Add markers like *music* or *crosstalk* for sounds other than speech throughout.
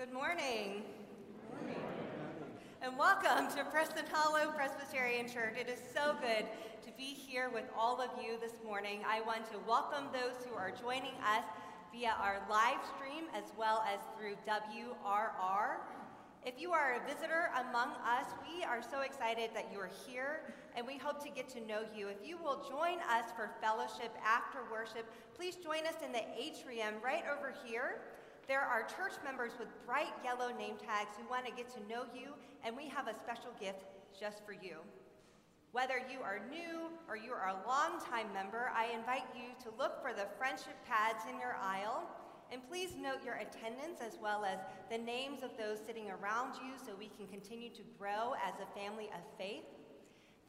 Good morning. And welcome to Preston Hollow Presbyterian Church. It is so good to be here with all of you this morning. I want to welcome those who are joining us via our live stream as well as through WRR. If you are a visitor among us, we are so excited that you are here and we hope to get to know you. If you will join us for fellowship after worship, please join us in the atrium right over here. There are church members with bright yellow name tags who want to get to know you, and we have a special gift just for you. Whether you are new or you are a longtime member, I invite you to look for the friendship pads in your aisle. And please note your attendance as well as the names of those sitting around you so we can continue to grow as a family of faith.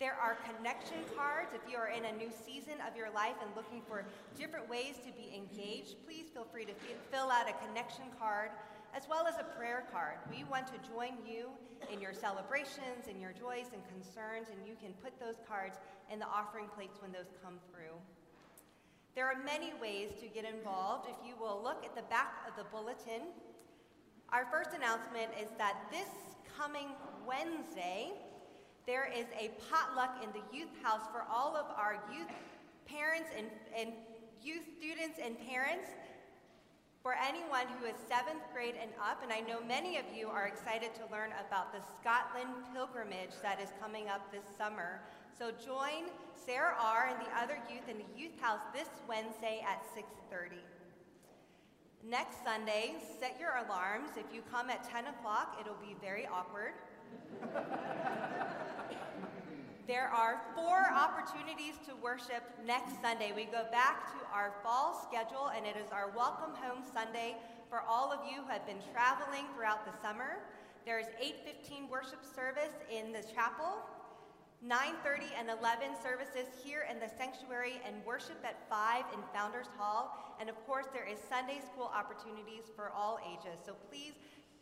There are connection cards. If you are in a new season of your life and looking for different ways to be engaged, please feel free to fill out a connection card as well as a prayer card. We want to join you in your celebrations, in your joys and concerns, and you can put those cards in the offering plates when those come through. There are many ways to get involved. If you will look at the back of the bulletin, our first announcement is that this coming Wednesday, there is a potluck in the youth house for all of our youth parents and, and youth students and parents for anyone who is seventh grade and up, and I know many of you are excited to learn about the Scotland pilgrimage that is coming up this summer. So join Sarah R. and the other youth in the youth house this Wednesday at 6:30. Next Sunday, set your alarms. If you come at 10 o'clock, it'll be very awkward. There are four opportunities to worship next Sunday. We go back to our fall schedule, and it is our Welcome Home Sunday for all of you who have been traveling throughout the summer. There is 8:15 worship service in the chapel, 9:30 and 11 services here in the sanctuary, and worship at 5 in Founders Hall. And of course, there is Sunday school opportunities for all ages. So please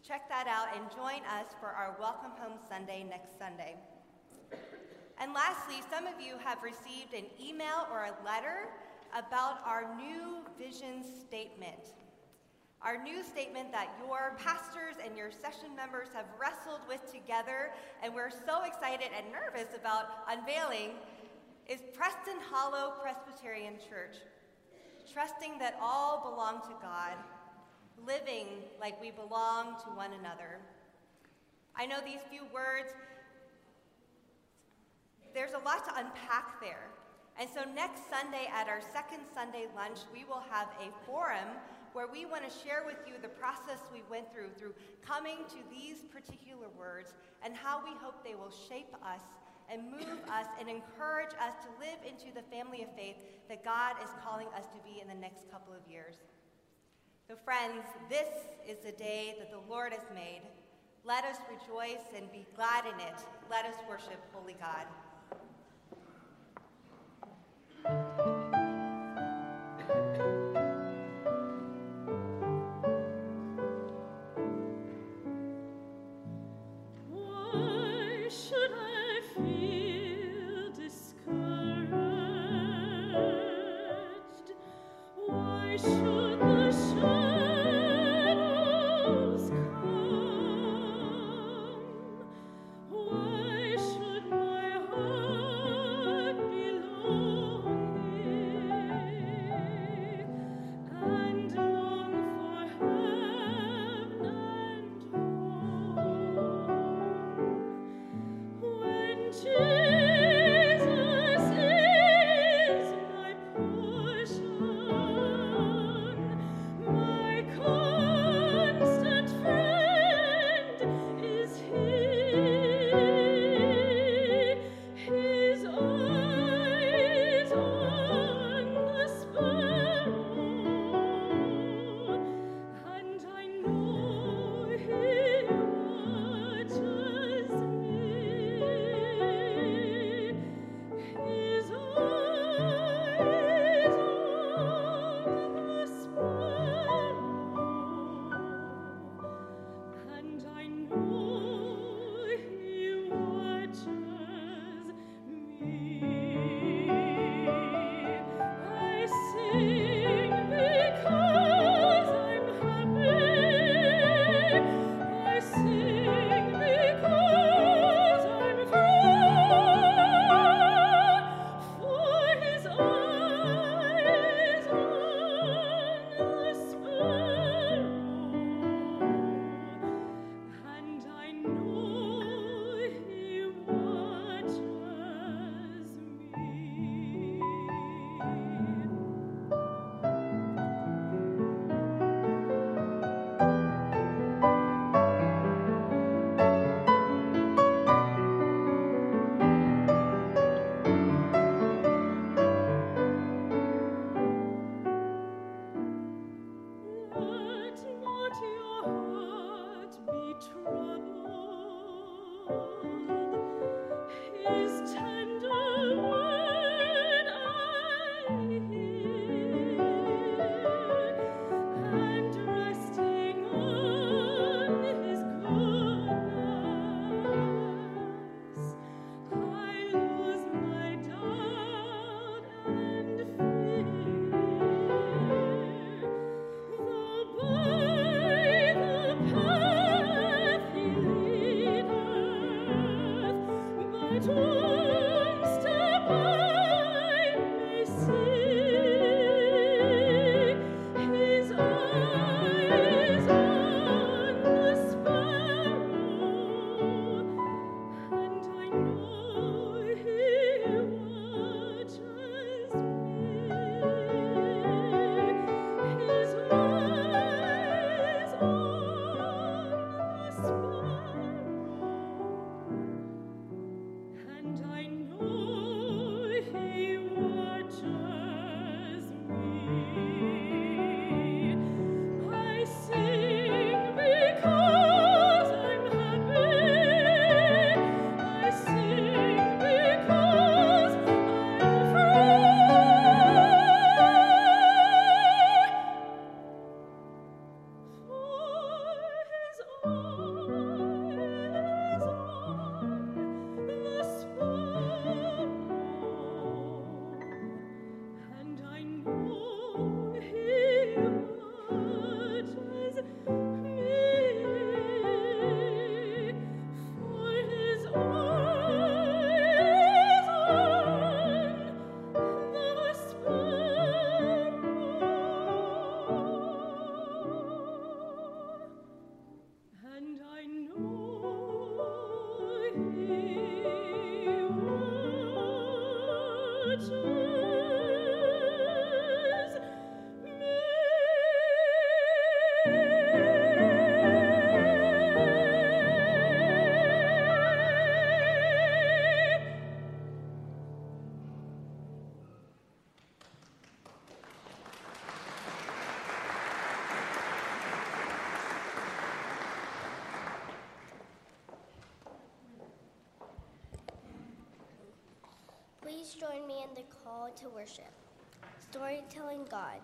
check that out and join us for our Welcome Home Sunday next Sunday. And lastly, some of you have received an email or a letter about our new vision statement. Our new statement that your pastors and your session members have wrestled with together, and we're so excited and nervous about unveiling, is Preston Hollow Presbyterian Church, trusting that all belong to God, living like we belong to one another. I know these few words there's a lot to unpack there. And so next Sunday at our second Sunday lunch, we will have a forum where we want to share with you the process we went through through coming to these particular words and how we hope they will shape us and move us and encourage us to live into the family of faith that God is calling us to be in the next couple of years. So, friends, this is the day that the Lord has made. Let us rejoice and be glad in it. Let us worship Holy God. Me in the call to worship? Storytelling God.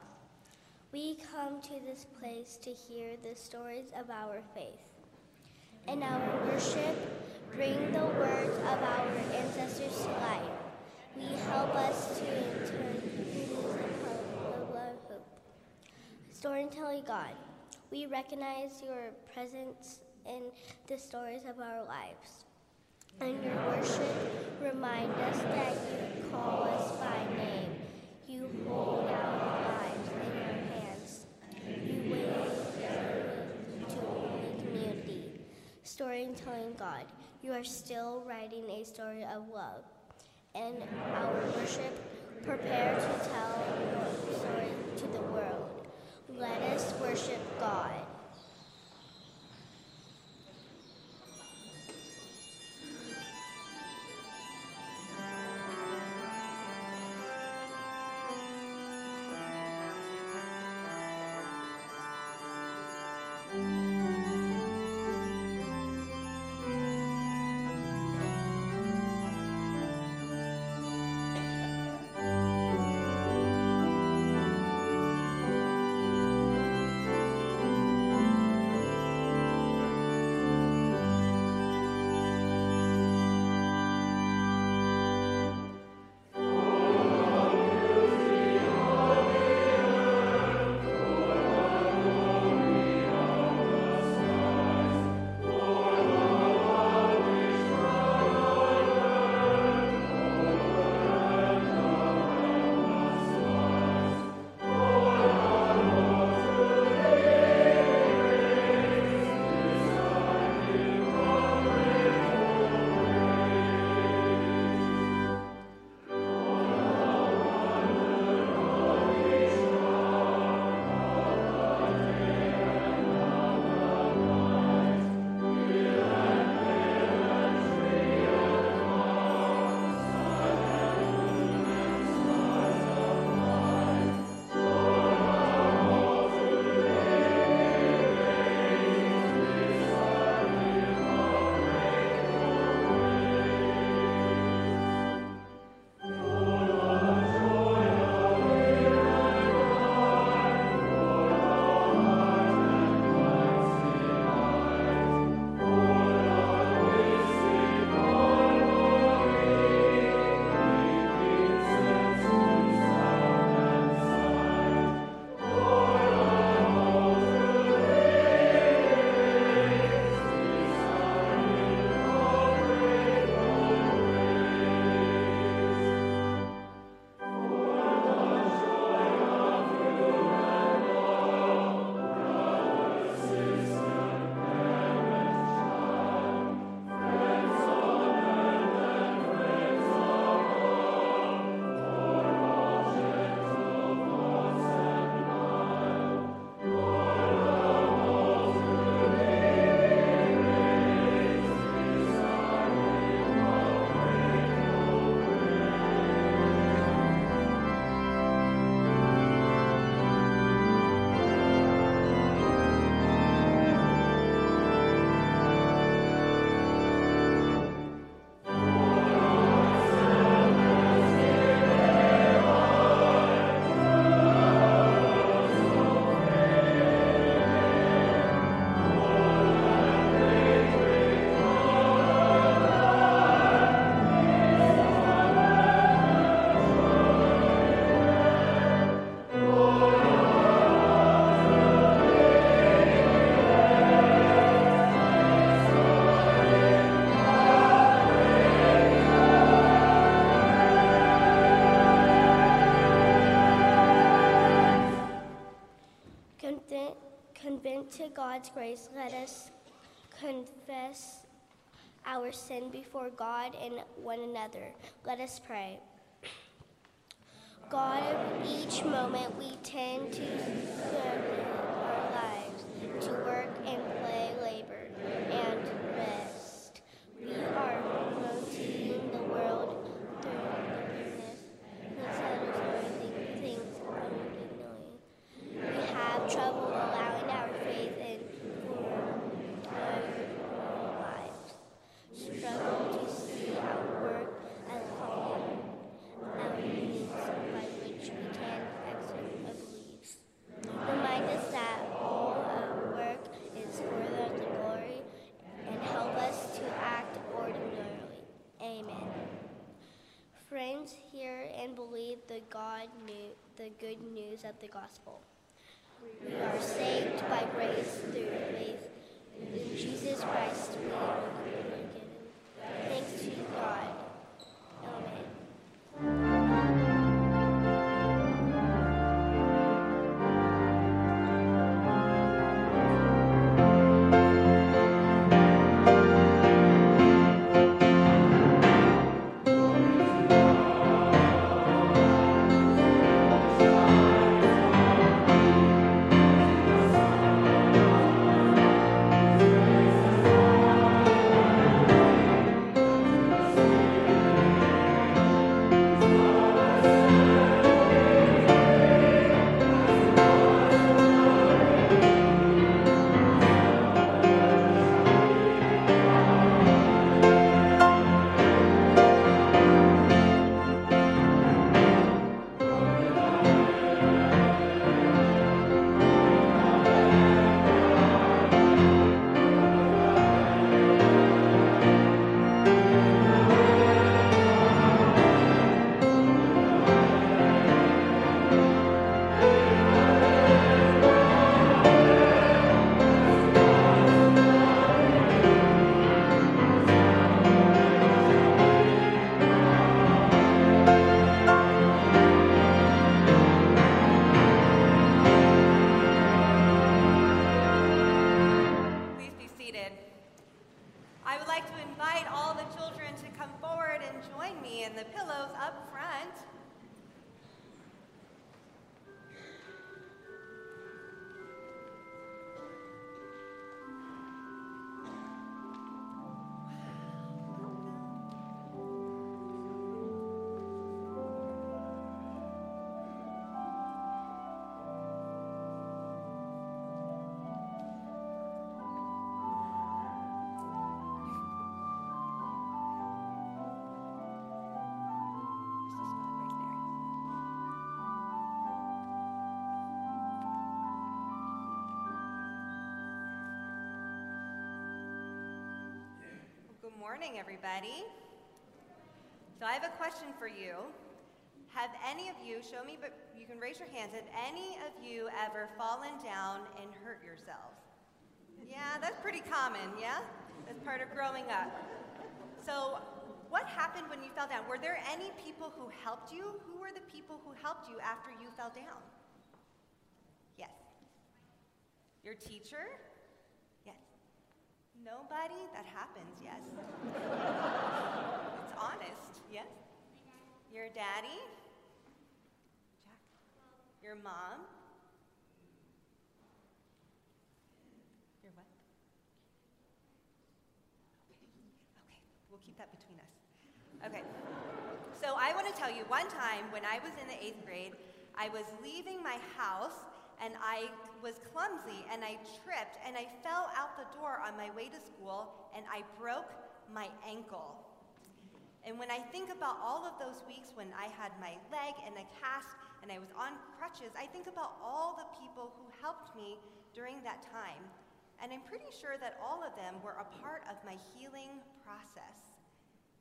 We come to this place to hear the stories of our faith. In our worship, bring the words of our ancestors to life. We help us to turn hope. Storytelling God. We recognize your presence in the stories of our lives. In your worship, remind us that you call us by name. You hold our lives in your hands. You wait to the community. Storytelling God, you are still writing a story of love. In our worship, prepare to tell your story to the world. Let us worship God. To God's grace, let us confess our sin before God and one another. Let us pray. God, each moment we tend to serve our lives, to work and play, labor and rest. We are promoting the world through the goodness instead of things only knowing. We have trouble allowing our faith in our lives. Struggle to see our work and calling the good news of the gospel. We are saved by grace through faith in Jesus Christ. We are morning, everybody. So I have a question for you. Have any of you, show me, but you can raise your hands, have any of you ever fallen down and hurt yourselves? Yeah, that's pretty common, yeah? That's part of growing up. So, what happened when you fell down? Were there any people who helped you? Who were the people who helped you after you fell down? Yes. Your teacher? Nobody? That happens, yes. it's honest, yes. Your daddy? Jack? Your mom? Your what? Okay, we'll keep that between us. Okay. So I want to tell you one time when I was in the eighth grade, I was leaving my house and I was clumsy and I tripped and I fell out the door on my way to school and I broke my ankle. And when I think about all of those weeks when I had my leg in a cast and I was on crutches, I think about all the people who helped me during that time. And I'm pretty sure that all of them were a part of my healing process.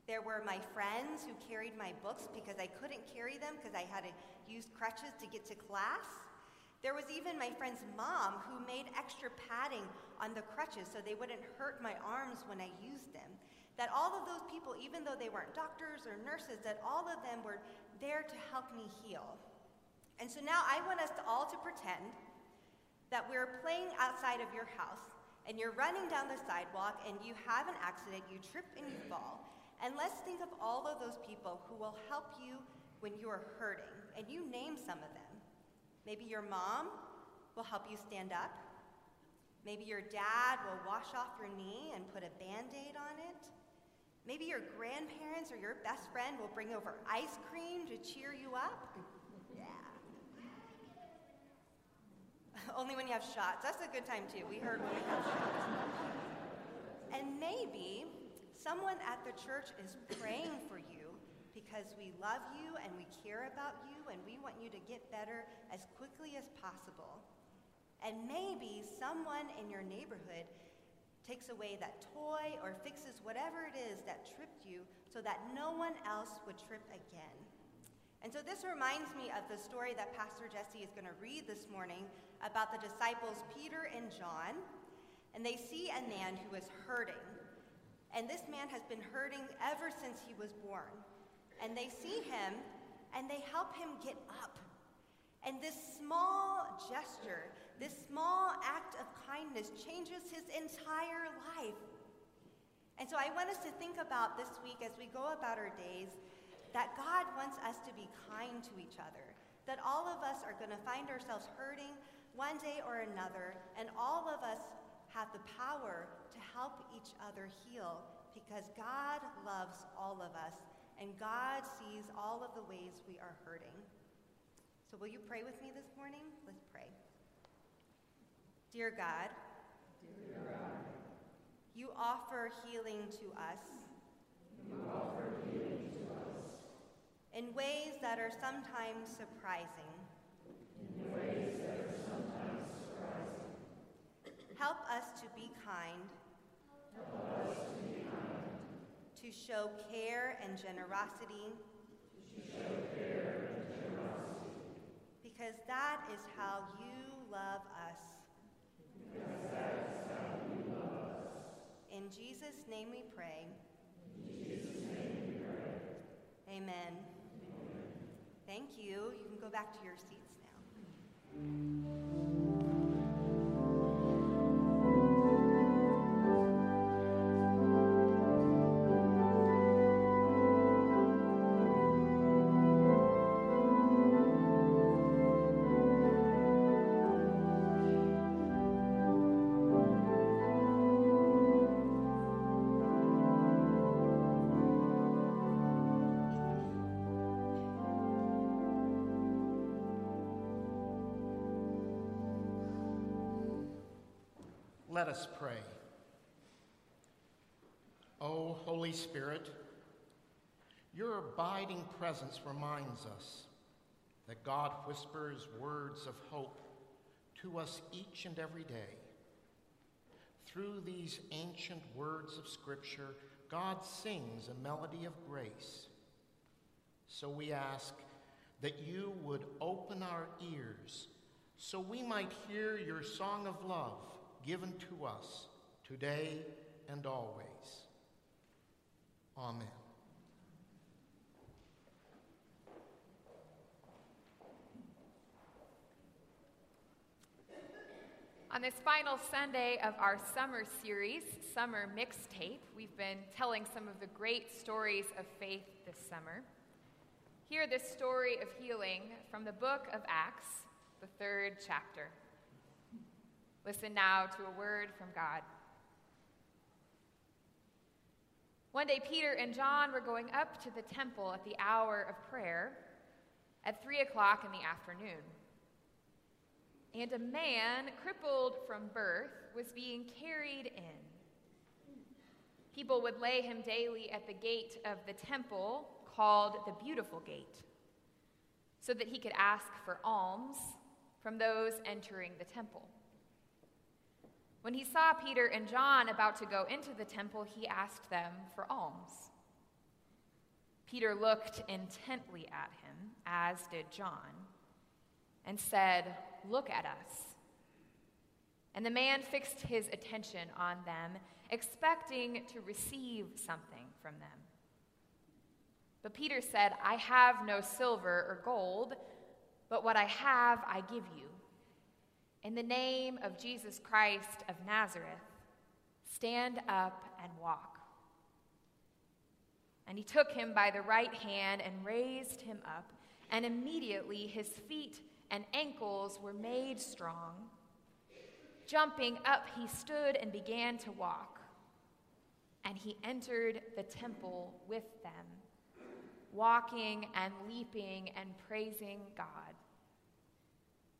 There were my friends who carried my books because I couldn't carry them because I had to use crutches to get to class. There was even my friend's mom who made extra padding on the crutches so they wouldn't hurt my arms when I used them. That all of those people, even though they weren't doctors or nurses, that all of them were there to help me heal. And so now I want us to all to pretend that we're playing outside of your house and you're running down the sidewalk and you have an accident, you trip and you fall. And let's think of all of those people who will help you when you are hurting. And you name some of them. Maybe your mom will help you stand up. Maybe your dad will wash off your knee and put a band aid on it. Maybe your grandparents or your best friend will bring over ice cream to cheer you up. Yeah. *laughs* Only when you have shots. That's a good time too. We heard when we have shots. And maybe someone at the church is praying for because we love you and we care about you and we want you to get better as quickly as possible. And maybe someone in your neighborhood takes away that toy or fixes whatever it is that tripped you so that no one else would trip again. And so this reminds me of the story that Pastor Jesse is going to read this morning about the disciples Peter and John. And they see a man who is hurting. And this man has been hurting ever since he was born. And they see him and they help him get up. And this small gesture, this small act of kindness changes his entire life. And so I want us to think about this week as we go about our days that God wants us to be kind to each other, that all of us are going to find ourselves hurting one day or another, and all of us have the power to help each other heal because God loves all of us and God sees all of the ways we are hurting. So, will you pray with me this morning? Let's pray. Dear God, Dear God you offer healing to us. You offer healing to us in ways that are sometimes surprising. In ways that are sometimes surprising. Help us to be kind. Help us to be kind. To show care and generosity. Because that is how you love us. Because that is how you love us. In Jesus' name we pray. In Jesus' name we pray. Amen. Thank you. You can go back to your seats now. Us pray. O Holy Spirit, your abiding presence reminds us that God whispers words of hope to us each and every day. Through these ancient words of Scripture, God sings a melody of grace. So we ask that you would open our ears so we might hear your song of love given to us today and always. Amen. On this final Sunday of our summer series, Summer Mixtape, we've been telling some of the great stories of faith this summer. Hear this story of healing from the book of Acts, the third chapter. Listen now to a word from God. One day, Peter and John were going up to the temple at the hour of prayer at three o'clock in the afternoon. And a man, crippled from birth, was being carried in. People would lay him daily at the gate of the temple called the Beautiful Gate, so that he could ask for alms from those entering the temple. When he saw Peter and John about to go into the temple, he asked them for alms. Peter looked intently at him, as did John, and said, Look at us. And the man fixed his attention on them, expecting to receive something from them. But Peter said, I have no silver or gold, but what I have I give you. In the name of Jesus Christ of Nazareth, stand up and walk. And he took him by the right hand and raised him up, and immediately his feet and ankles were made strong. Jumping up, he stood and began to walk. And he entered the temple with them, walking and leaping and praising God.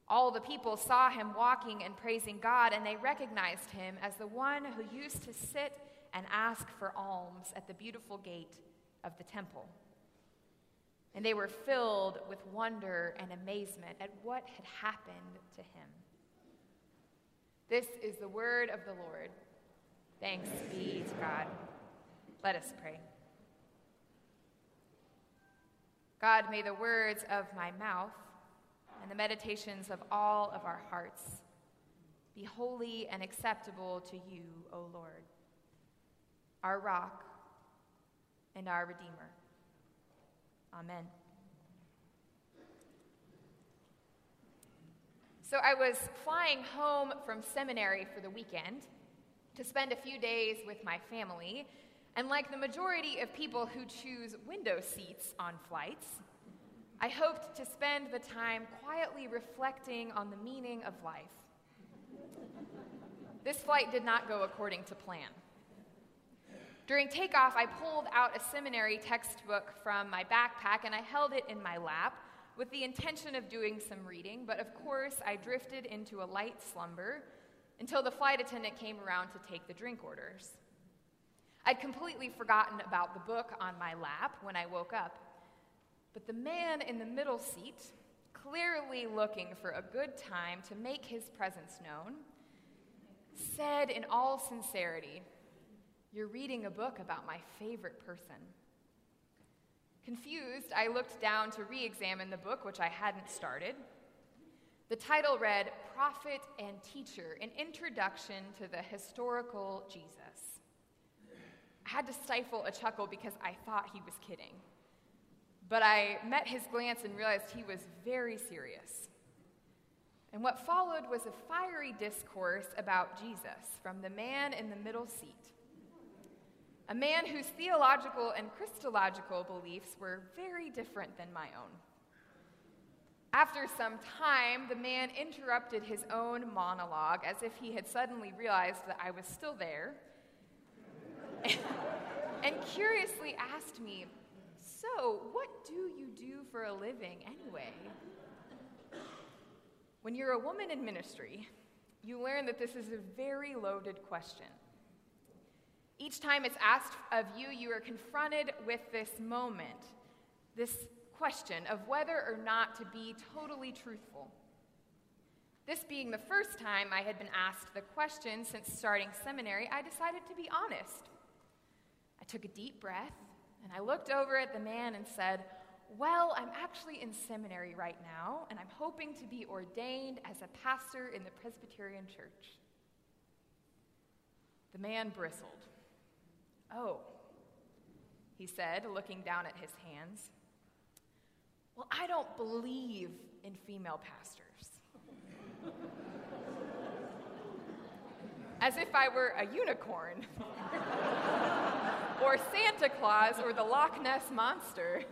All the people saw him walking and praising God, and they recognized him as the one who used to sit and ask for alms at the beautiful gate of the temple. And they were filled with wonder and amazement at what had happened to him. This is the word of the Lord. Thanks be to God. Let us pray. God, may the words of my mouth and the meditations of all of our hearts be holy and acceptable to you, O Lord, our rock and our Redeemer. Amen. So I was flying home from seminary for the weekend to spend a few days with my family and like the majority of people who choose window seats on flights, I hoped to spend the time quietly reflecting on the meaning of life. This flight did not go according to plan. During takeoff, I pulled out a seminary textbook from my backpack and I held it in my lap with the intention of doing some reading, but of course, I drifted into a light slumber until the flight attendant came around to take the drink orders. I'd completely forgotten about the book on my lap when I woke up. But the man in the middle seat, clearly looking for a good time to make his presence known, said in all sincerity, You're reading a book about my favorite person. Confused, I looked down to re examine the book, which I hadn't started. The title read Prophet and Teacher An Introduction to the Historical Jesus. I had to stifle a chuckle because I thought he was kidding. But I met his glance and realized he was very serious. And what followed was a fiery discourse about Jesus from the man in the middle seat. A man whose theological and Christological beliefs were very different than my own. After some time, the man interrupted his own monologue as if he had suddenly realized that I was still there *laughs* and curiously asked me, So, what do you do for a living anyway? When you're a woman in ministry, you learn that this is a very loaded question. Each time it's asked of you, you are confronted with this moment, this question of whether or not to be totally truthful. This being the first time I had been asked the question since starting seminary, I decided to be honest. I took a deep breath and I looked over at the man and said, Well, I'm actually in seminary right now, and I'm hoping to be ordained as a pastor in the Presbyterian church. The man bristled. Oh, he said, looking down at his hands. Well, I don't believe in female pastors. *laughs* As if I were a unicorn. *laughs* or Santa Claus or the Loch Ness Monster.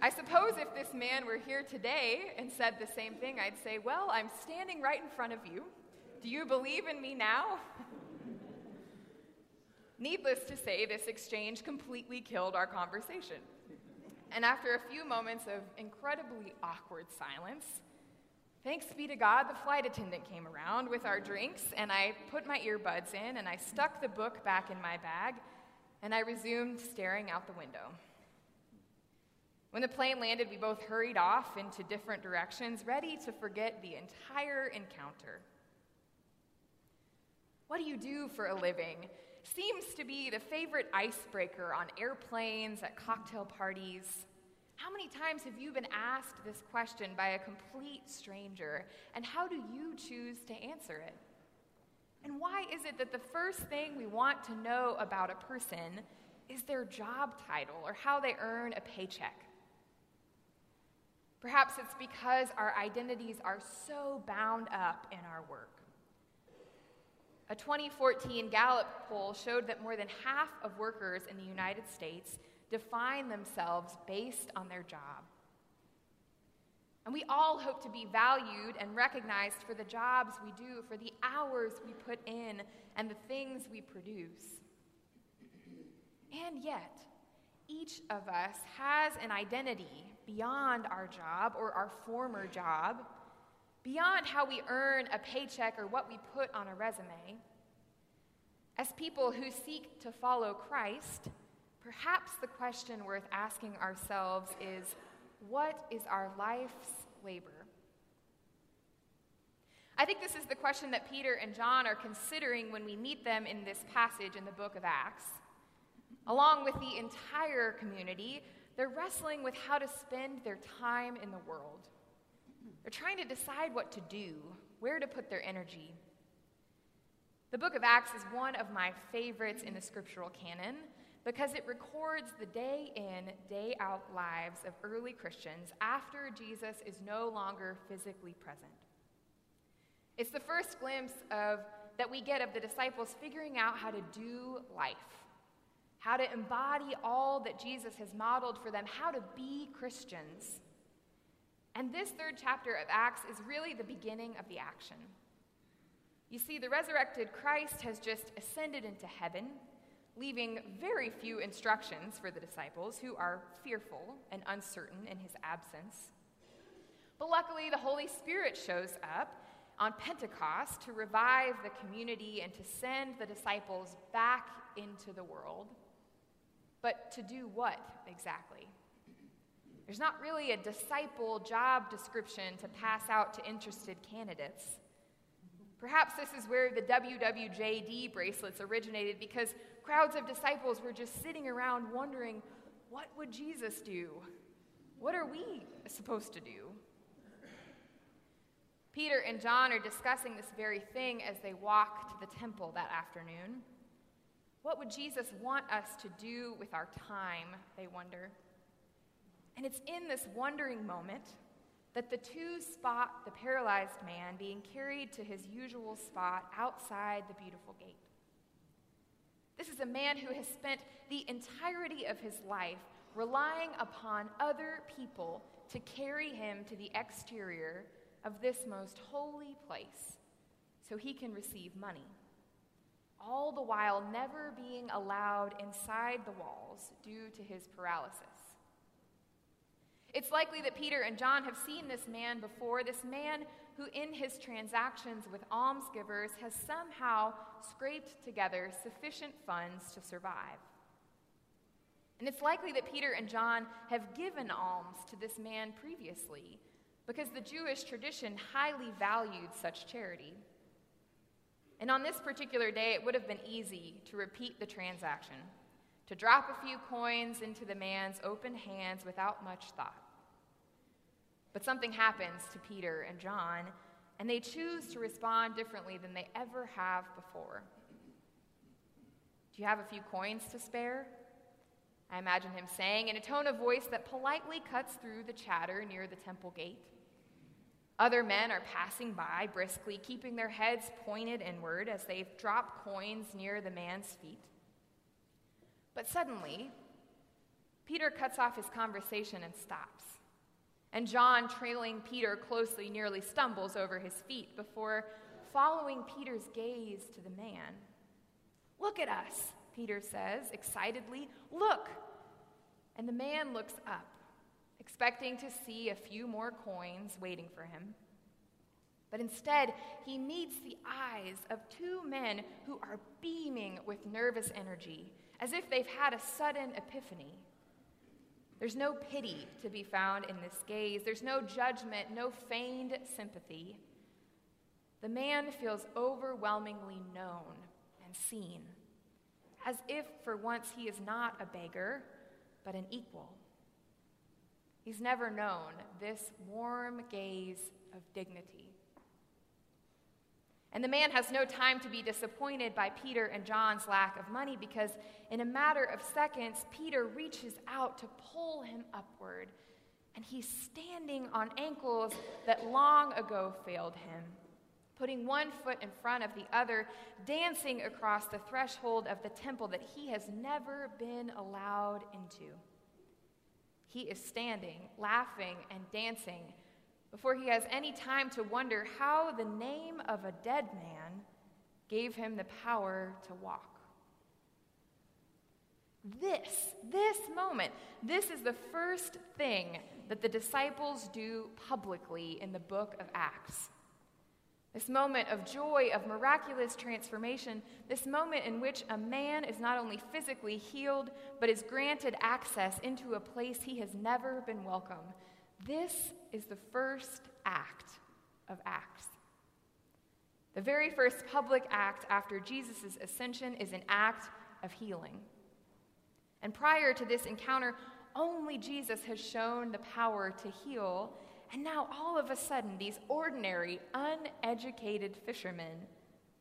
I suppose if this man were here today and said the same thing, I'd say, Well, I'm standing right in front of you. Do you believe in me now? Needless to say, this exchange completely killed our conversation. And after a few moments of incredibly awkward silence, Thanks be to God, the flight attendant came around with our drinks, and I put my earbuds in, and I stuck the book back in my bag, and I resumed staring out the window. When the plane landed, we both hurried off into different directions, ready to forget the entire encounter. What do you do for a living? Seems to be the favorite icebreaker on airplanes, at cocktail parties. How many times have you been asked this question by a complete stranger, and how do you choose to answer it? And why is it that the first thing we want to know about a person is their job title or how they earn a paycheck? Perhaps it's because our identities are so bound up in our work. A 2014 Gallup poll showed that more than half of workers in the United States define themselves based on their job. And we all hope to be valued and recognized for the jobs we do, for the hours we put in, and the things we produce. And yet, each of us has an identity beyond our job or our former job, beyond how we earn a paycheck or what we put on a resume. As people who seek to follow Christ, Perhaps the question worth asking ourselves is what is our life's labor? I think this is the question that Peter and John are considering when we meet them in this passage in the book of Acts. Along with the entire community, they're wrestling with how to spend their time in the world. They're trying to decide what to do, where to put their energy. The book of Acts is one of my favorites in the scriptural canon because it records the day in, day out lives of early Christians after Jesus is no longer physically present. It's the first glimpse of that we get of the disciples figuring out how to do life, how to embody all that Jesus has modeled for them, how to be Christians. And this third chapter of Acts is really the beginning of the action. You see, the resurrected Christ has just ascended into heaven, leaving very few instructions for the disciples who are fearful and uncertain in his absence. But luckily, the Holy Spirit shows up on Pentecost to revive the community and to send the disciples back into the world. But to do what exactly? There's not really a disciple job description to pass out to interested candidates. Perhaps this is where the WWJD bracelets originated because crowds of disciples were just sitting around wondering, what would Jesus do? What are we supposed to do? Peter and John are discussing this very thing as they walk to the temple that afternoon. What would Jesus want us to do with our time, they wonder. And it's in this wondering moment that the two spot the paralyzed man being carried to his usual spot outside the beautiful gate. This is a man who has spent the entirety of his life relying upon other people to carry him to the exterior of this most holy place so he can receive money, all the while never being allowed inside the walls due to his paralysis. It's likely that Peter and John have seen this man before, this man who, in his transactions with almsgivers, has somehow scraped together sufficient funds to survive. And it's likely that Peter and John have given alms to this man previously, because the Jewish tradition highly valued such charity. And on this particular day, it would have been easy to repeat the transaction, to drop a few coins into the man's open hands without much thought. But something happens to Peter and John, and they choose to respond differently than they ever have before. Do you have a few coins to spare? I imagine him saying in a tone of voice that politely cuts through the chatter near the temple gate. Other men are passing by briskly, keeping their heads pointed inward as they drop coins near the man's feet. But suddenly, Peter cuts off his conversation and stops. And John, trailing Peter closely, nearly stumbles over his feet before following Peter's gaze to the man. Look at us, Peter says excitedly. Look! And the man looks up expecting to see a few more coins waiting for him. But instead, he meets the eyes of two men who are beaming with nervous energy, as if they've had a sudden epiphany. There's no pity to be found in this gaze, there's no judgment, no feigned sympathy. The man feels overwhelmingly known and seen, as if for once he is not a beggar, but an equal. He's never known this warm gaze of dignity. And the man has no time to be disappointed by Peter and John's lack of money because, in a matter of seconds, Peter reaches out to pull him upward, and he's standing on ankles that long ago failed him, putting one foot in front of the other, dancing across the threshold of the temple that he has never been allowed into. He is standing, laughing, and dancing before he has any time to wonder how the name of a dead man gave him the power to walk. This, this moment, this is the first thing that the disciples do publicly in the book of Acts. This moment of joy, of miraculous transformation, this moment in which a man is not only physically healed, but is granted access into a place he has never been welcome. This is the first act of Acts. The very first public act after Jesus' ascension is an act of healing. And prior to this encounter, only Jesus has shown the power to heal, and now all of a sudden, these ordinary, uneducated fishermen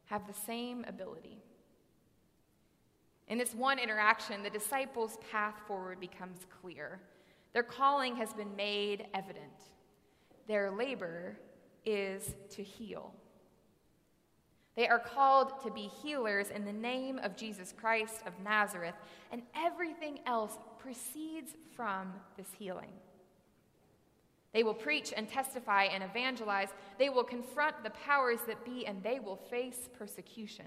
have the same ability. In this one interaction, the disciples' path forward becomes clear. Their calling has been made evident. Their labor is to heal. They are called to be healers in the name of Jesus Christ of Nazareth, and everything else proceeds from this healing. They will preach and testify and evangelize. They will confront the powers that be, and they will face persecution.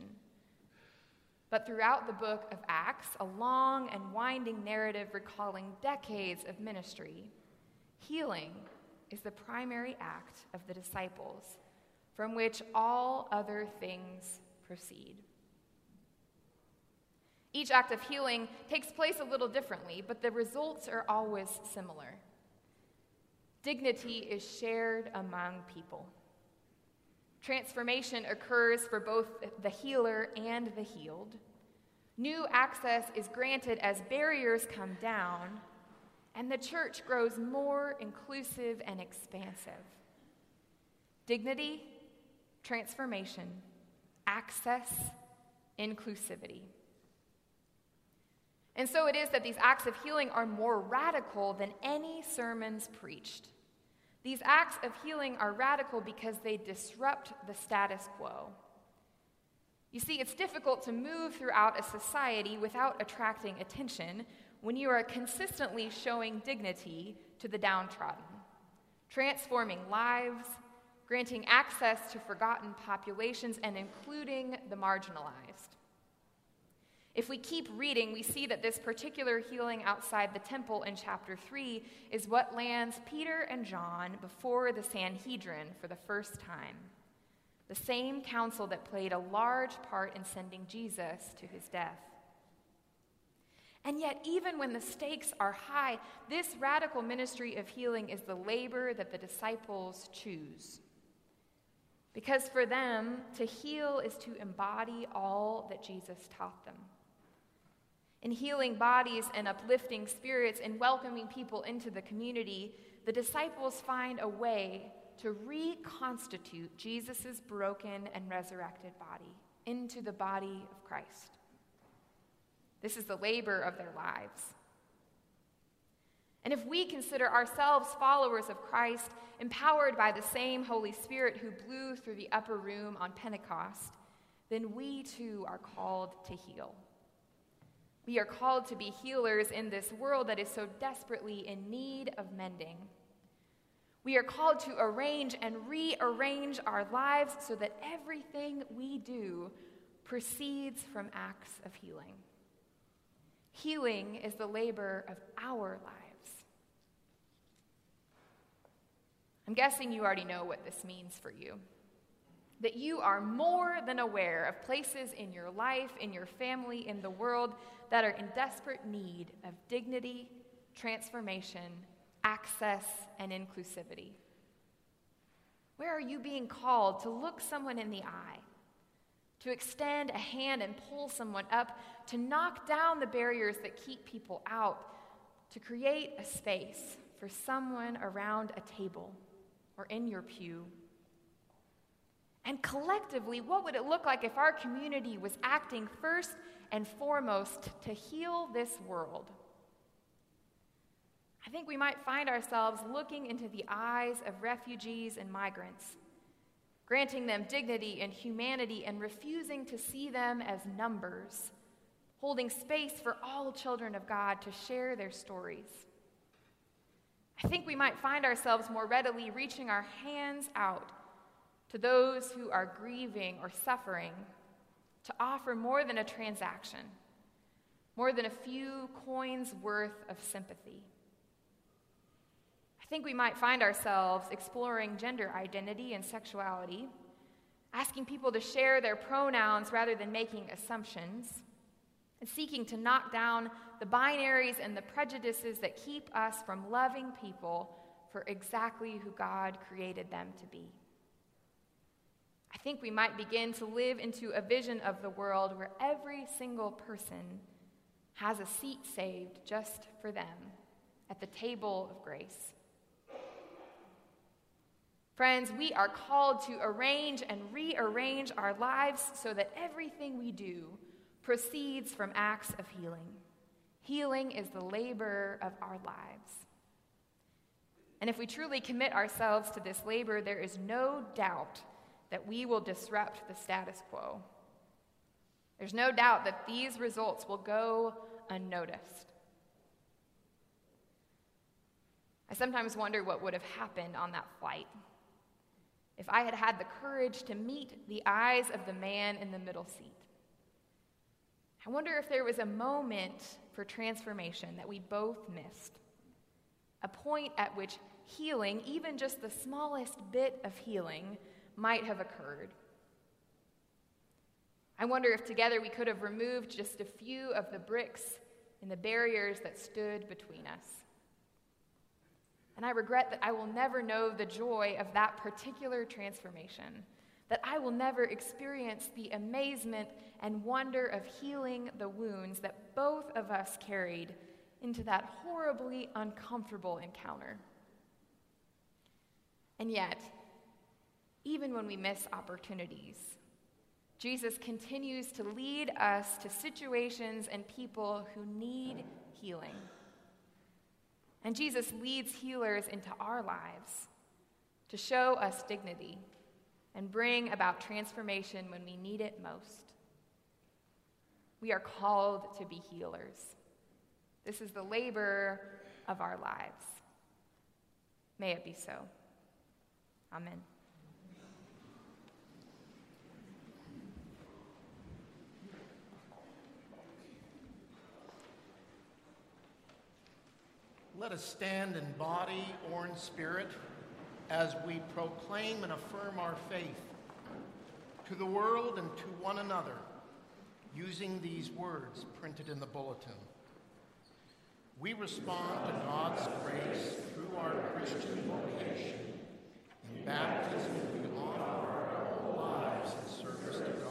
But throughout the book of Acts, a long and winding narrative recalling decades of ministry, healing is the primary act of the disciples, from which all other things proceed. Each act of healing takes place a little differently, but the results are always similar. Dignity is shared among people. Transformation occurs for both the healer and the healed. New access is granted as barriers come down, and the church grows more inclusive and expansive. Dignity, transformation, access, inclusivity. And so it is that these acts of healing are more radical than any sermons preached. These acts of healing are radical because they disrupt the status quo. You see, it's difficult to move throughout a society without attracting attention when you are consistently showing dignity to the downtrodden, transforming lives, granting access to forgotten populations, and including the marginalized. If we keep reading, we see that this particular healing outside the temple in chapter 3 is what lands Peter and John before the Sanhedrin for the first time the same council that played a large part in sending Jesus to his death. And yet, even when the stakes are high, this radical ministry of healing is the labor that the disciples choose. Because for them, to heal is to embody all that Jesus taught them. In healing bodies and uplifting spirits and welcoming people into the community, the disciples find a way to reconstitute Jesus' broken and resurrected body into the body of Christ. This is the labor of their lives. And if we consider ourselves followers of Christ, empowered by the same Holy Spirit who blew through the upper room on Pentecost, then we too are called to heal. We are called to be healers in this world that is so desperately in need of mending. We are called to arrange and rearrange our lives so that everything we do proceeds from acts of healing. Healing is the labor of our lives. I'm guessing you already know what this means for you. That you are more than aware of places in your life, in your family, in the world that are in desperate need of dignity, transformation, access, and inclusivity? Where are you being called to look someone in the eye, to extend a hand and pull someone up, to knock down the barriers that keep people out, to create a space for someone around a table or in your pew? And collectively, what would it look like if our community was acting first and foremost to heal this world? I think we might find ourselves looking into the eyes of refugees and migrants, granting them dignity and humanity and refusing to see them as numbers, holding space for all children of God to share their stories. I think we might find ourselves more readily reaching our hands out to those who are grieving or suffering to offer more than a transaction, more than a few coins worth of sympathy. I think we might find ourselves exploring gender identity and sexuality, asking people to share their pronouns rather than making assumptions, and seeking to knock down the binaries and the prejudices that keep us from loving people for exactly who God created them to be. I think we might begin to live into a vision of the world where every single person has a seat saved just for them at the table of grace. Friends, we are called to arrange and rearrange our lives so that everything we do proceeds from acts of healing. Healing is the labor of our lives. And if we truly commit ourselves to this labor, there is no doubt that we will disrupt the status quo. There's no doubt that these results will go unnoticed. I sometimes wonder what would have happened on that flight if I had had the courage to meet the eyes of the man in the middle seat. I wonder if there was a moment for transformation that we both missed, a point at which healing, even just the smallest bit of healing, might have occurred. I wonder if together we could have removed just a few of the bricks and the barriers that stood between us. And I regret that I will never know the joy of that particular transformation, that I will never experience the amazement and wonder of healing the wounds that both of us carried into that horribly uncomfortable encounter. And yet, even when we miss opportunities, Jesus continues to lead us to situations and people who need healing. And Jesus leads healers into our lives to show us dignity and bring about transformation when we need it most. We are called to be healers. This is the labor of our lives. May it be so. Amen. Let us stand in body or in spirit as we proclaim and affirm our faith to the world and to one another using these words printed in the bulletin. We respond to God's grace through our Christian vocation. In baptism, we offer our whole lives in service to God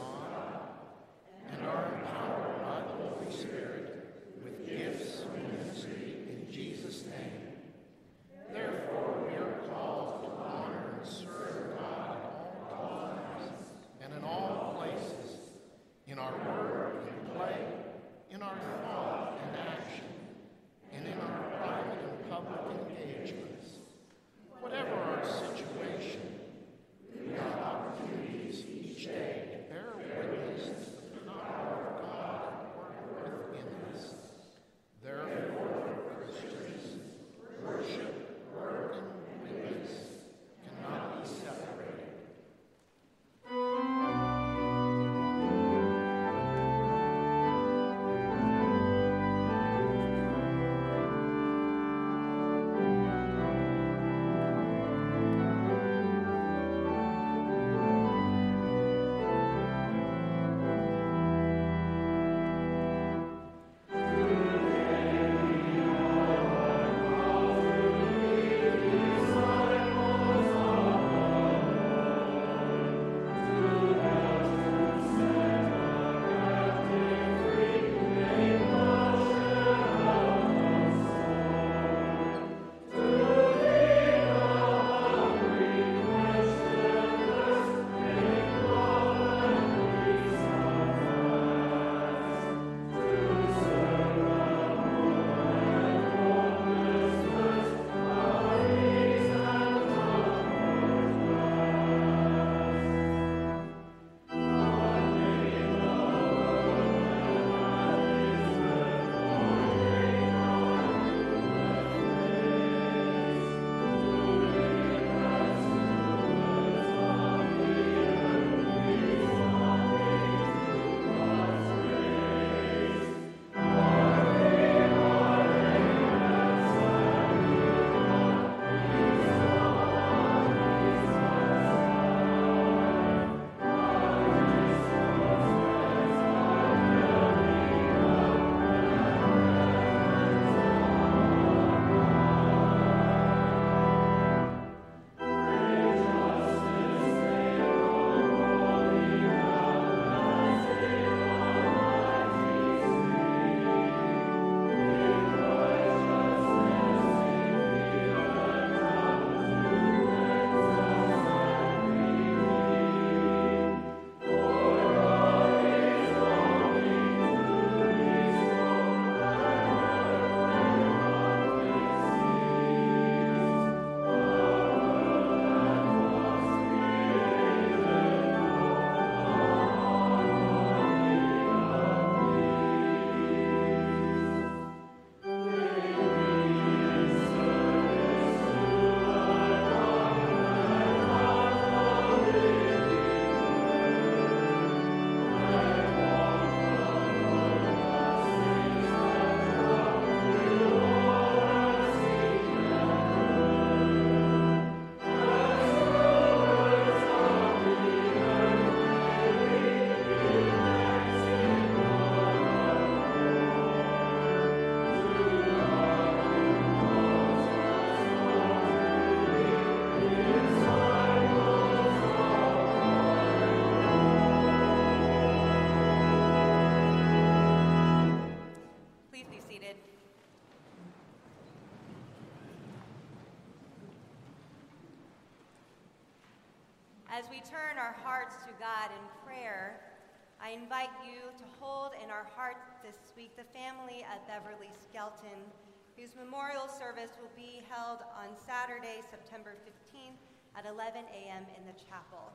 I invite you to hold in our hearts this week the family of Beverly Skelton, whose memorial service will be held on Saturday, September 15th at 11 a.m. in the chapel.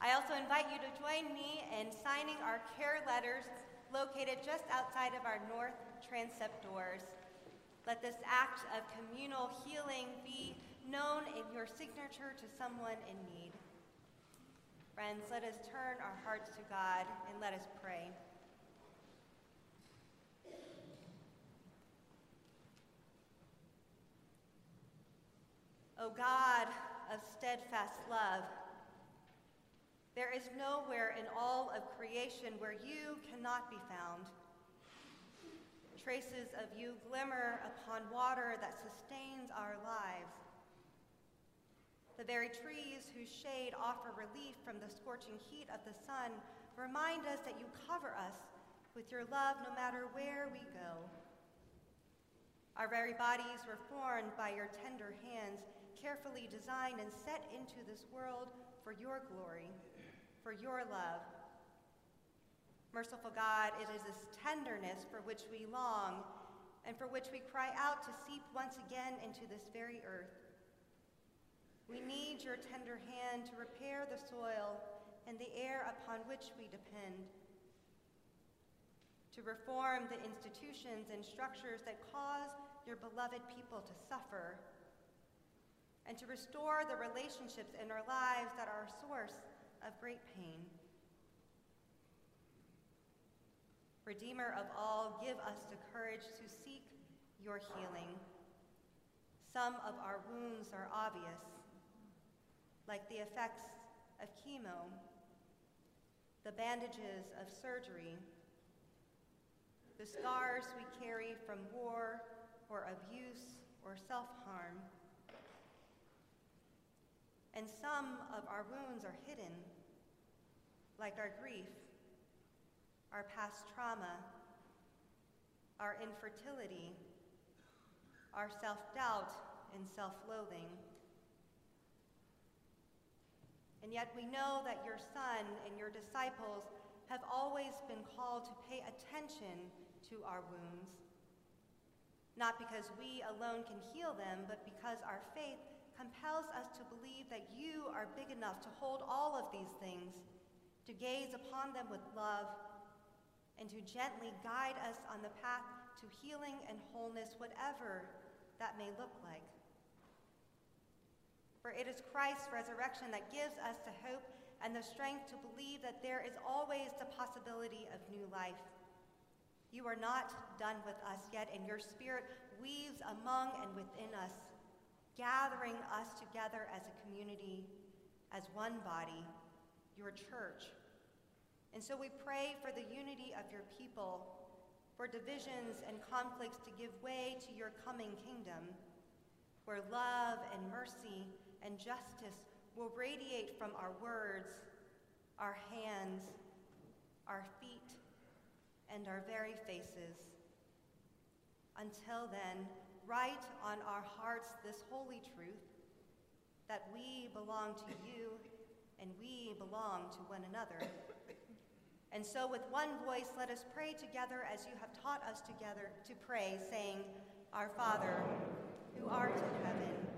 I also invite you to join me in signing our care letters located just outside of our north transept doors. Let this act of communal healing be known in your signature to someone in need. Friends, let us turn our hearts to God and let us pray. O God of steadfast love, there is nowhere in all of creation where you cannot be found. Traces of you glimmer upon water that sustains our lives. The very trees whose shade offer relief from the scorching heat of the sun remind us that you cover us with your love no matter where we go. Our very bodies were formed by your tender hands, carefully designed and set into this world for your glory, for your love. Merciful God, it is this tenderness for which we long and for which we cry out to seep once again into this very earth. We need your tender hand to repair the soil and the air upon which we depend, to reform the institutions and structures that cause your beloved people to suffer, and to restore the relationships in our lives that are a source of great pain. Redeemer of all, give us the courage to seek your healing. Some of our wounds are obvious like the effects of chemo, the bandages of surgery, the scars we carry from war or abuse or self harm. And some of our wounds are hidden, like our grief, our past trauma, our infertility, our self doubt and self loathing. And yet we know that your Son and your disciples have always been called to pay attention to our wounds. Not because we alone can heal them, but because our faith compels us to believe that you are big enough to hold all of these things, to gaze upon them with love, and to gently guide us on the path to healing and wholeness, whatever that may look like. For it is Christ's resurrection that gives us the hope and the strength to believe that there is always the possibility of new life. You are not done with us yet, and your Spirit weaves among and within us, gathering us together as a community, as one body, your church. And so we pray for the unity of your people, for divisions and conflicts to give way to your coming kingdom, where love and mercy and justice will radiate from our words, our hands, our feet, and our very faces. Until then, write on our hearts this holy truth that we belong to you and we belong to one another. And so, with one voice, let us pray together as you have taught us together to pray, saying, Our Father, who art in heaven,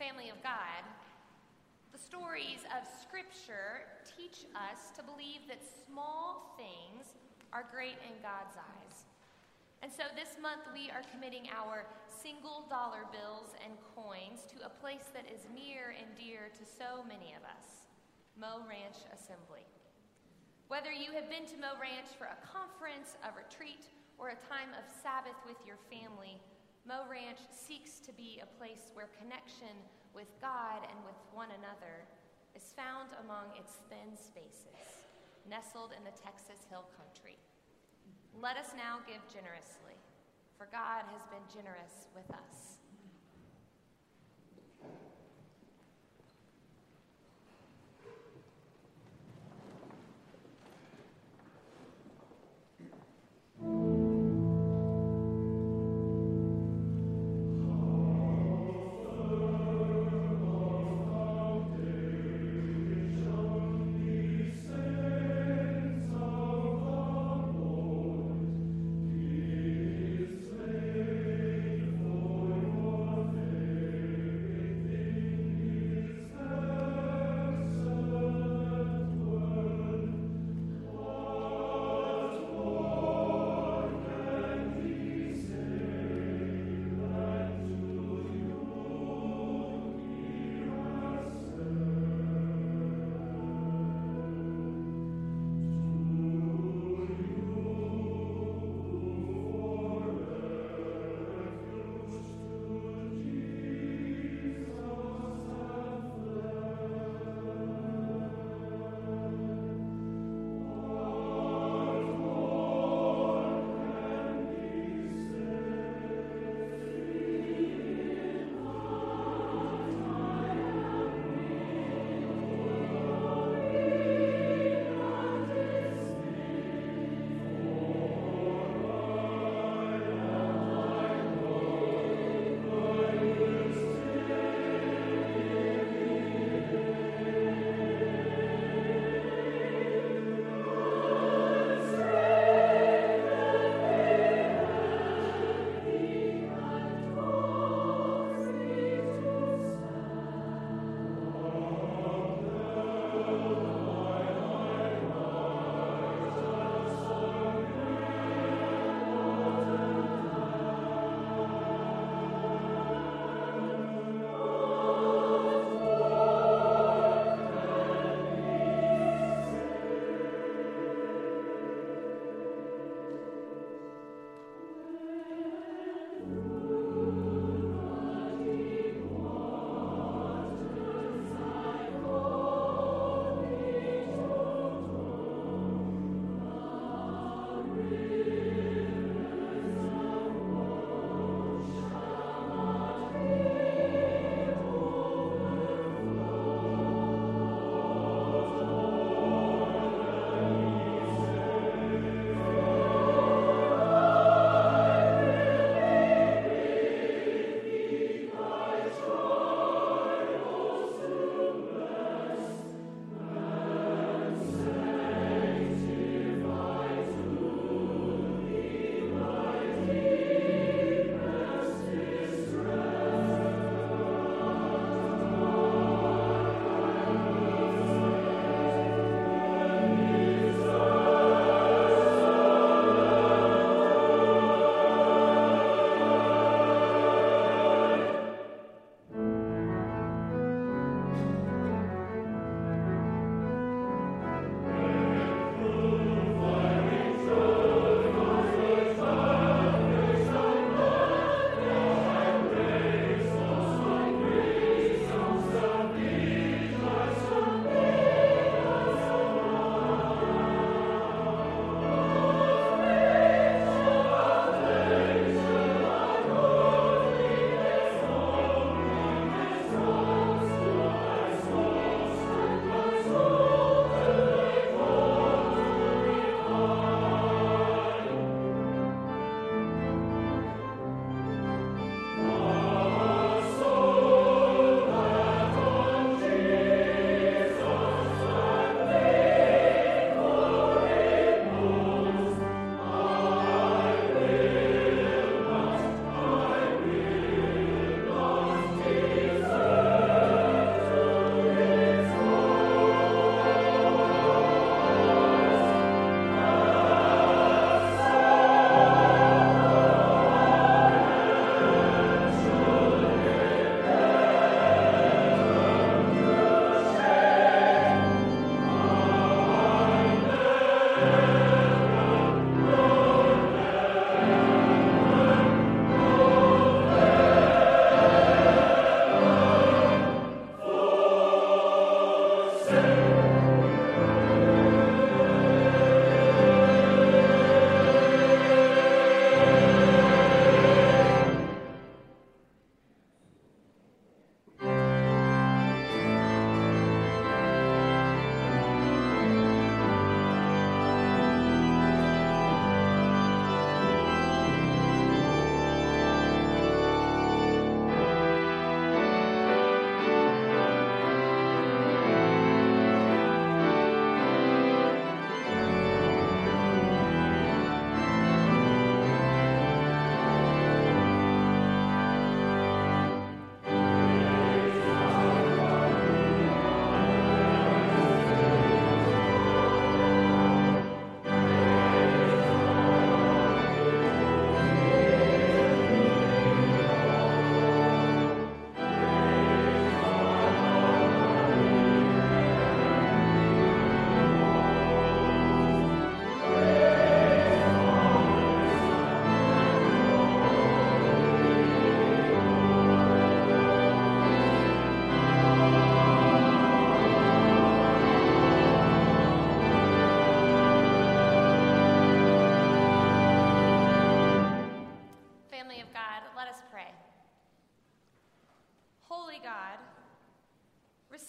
Family of God, the stories of Scripture teach us to believe that small things are great in God's eyes. And so this month we are committing our single dollar bills and coins to a place that is near and dear to so many of us Mo Ranch Assembly. Whether you have been to Mo Ranch for a conference, a retreat, or a time of Sabbath with your family, Mo Ranch seeks to be a place where connection with God and with one another is found among its thin spaces, nestled in the Texas Hill Country. Let us now give generously, for God has been generous with us.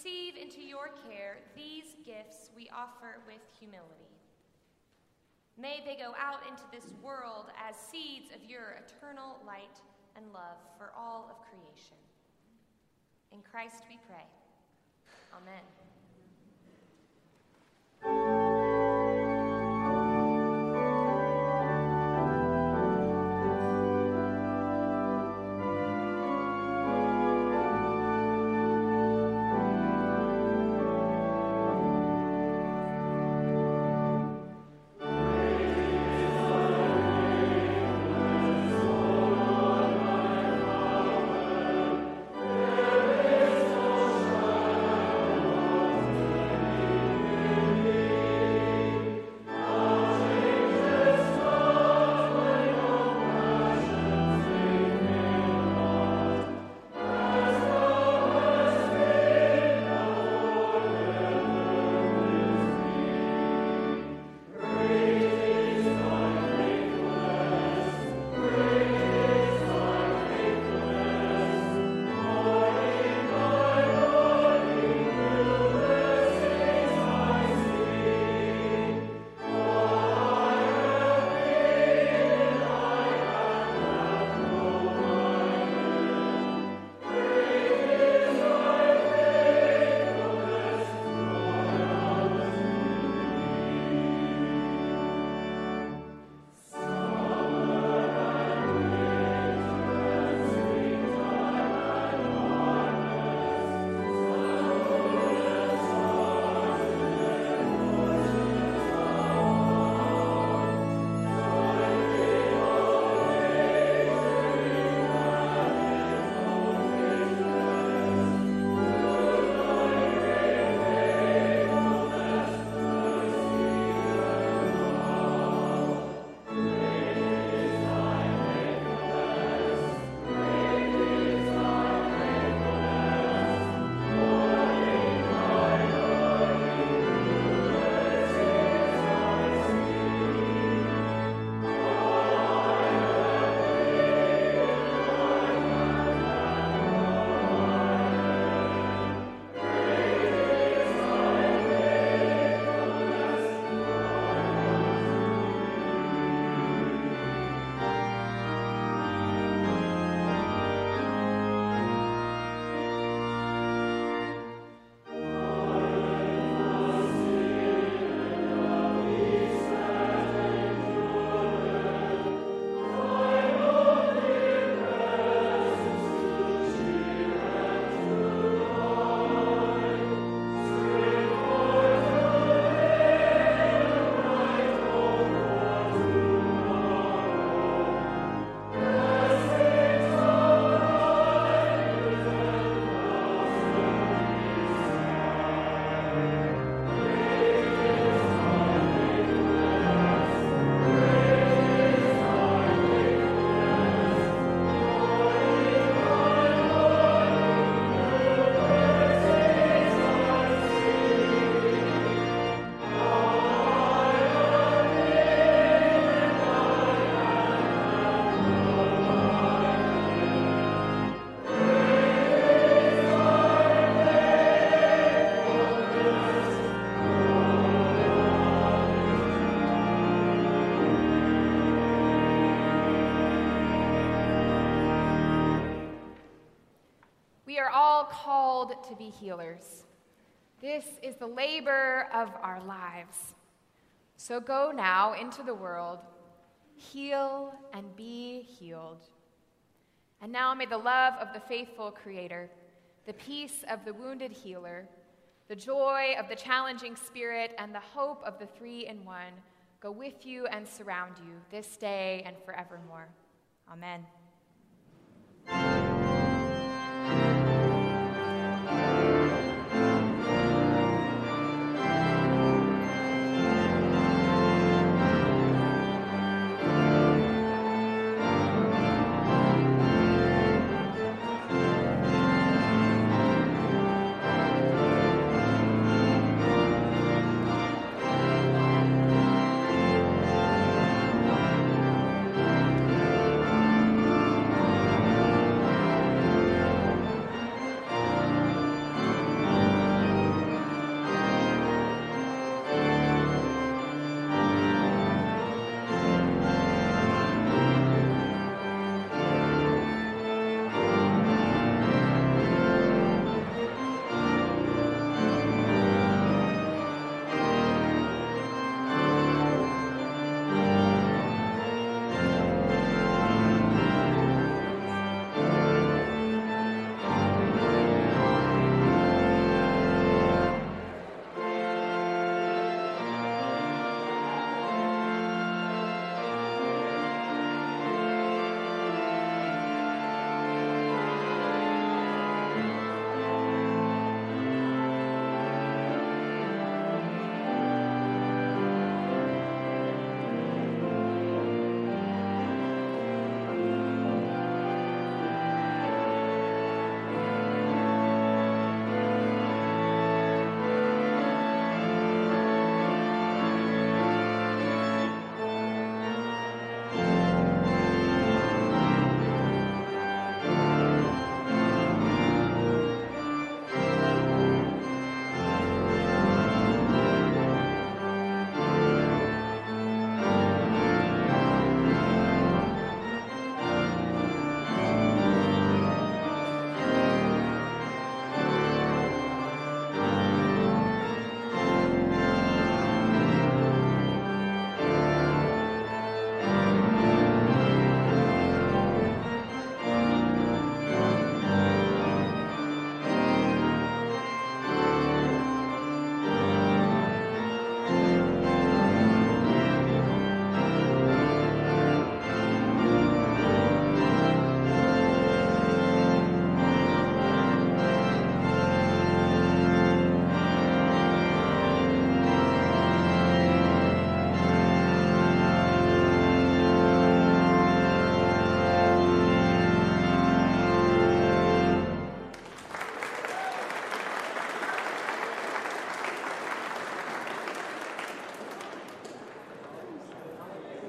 Receive into your care these gifts we offer with humility. May they go out into this world as seeds of your eternal light and love for all of creation. In Christ we pray. Amen. Healers. This is the labor of our lives. So go now into the world, heal and be healed. And now may the love of the faithful Creator, the peace of the wounded healer, the joy of the challenging spirit, and the hope of the three in one go with you and surround you this day and forevermore. Amen.